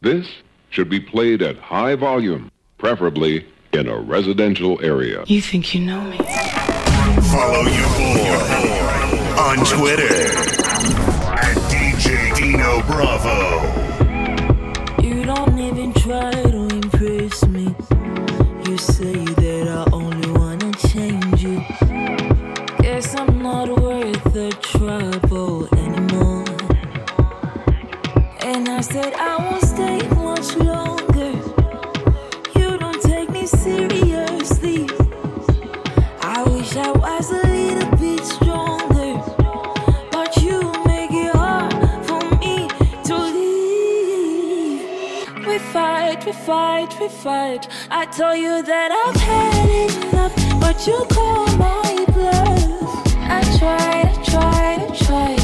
This should be played at high volume, preferably in a residential area. You think you know me? Follow your boy on Twitter at DJ Dino Bravo. You don't even try we fight, we fight. I tell you that I've had enough, but you call my bluff. I tried, I tried, I tried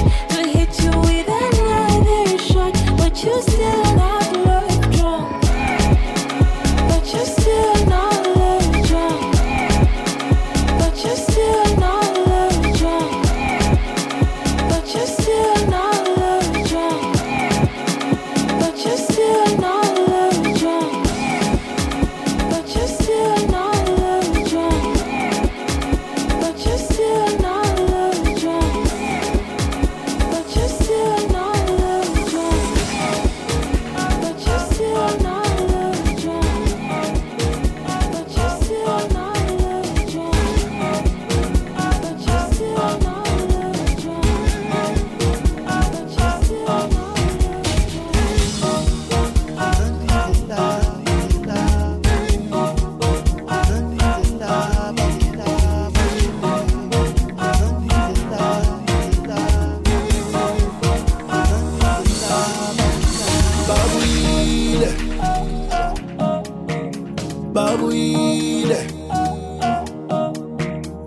bafikile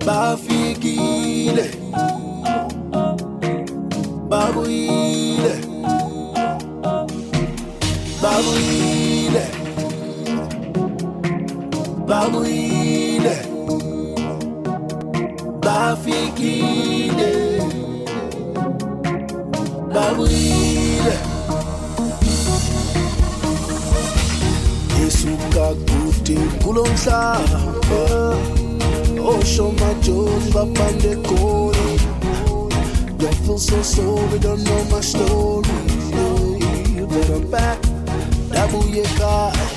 bafikile goli Don't feel so sorry, don't know my story. But I'm back, dabuye ekhaya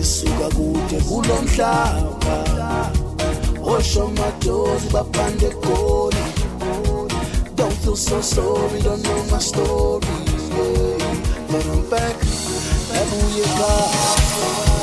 isuka kude kulomhlaba oshomajozi bapande goli Don't feel so sorry, don't know my story. But I'm back, dabuye ekhaya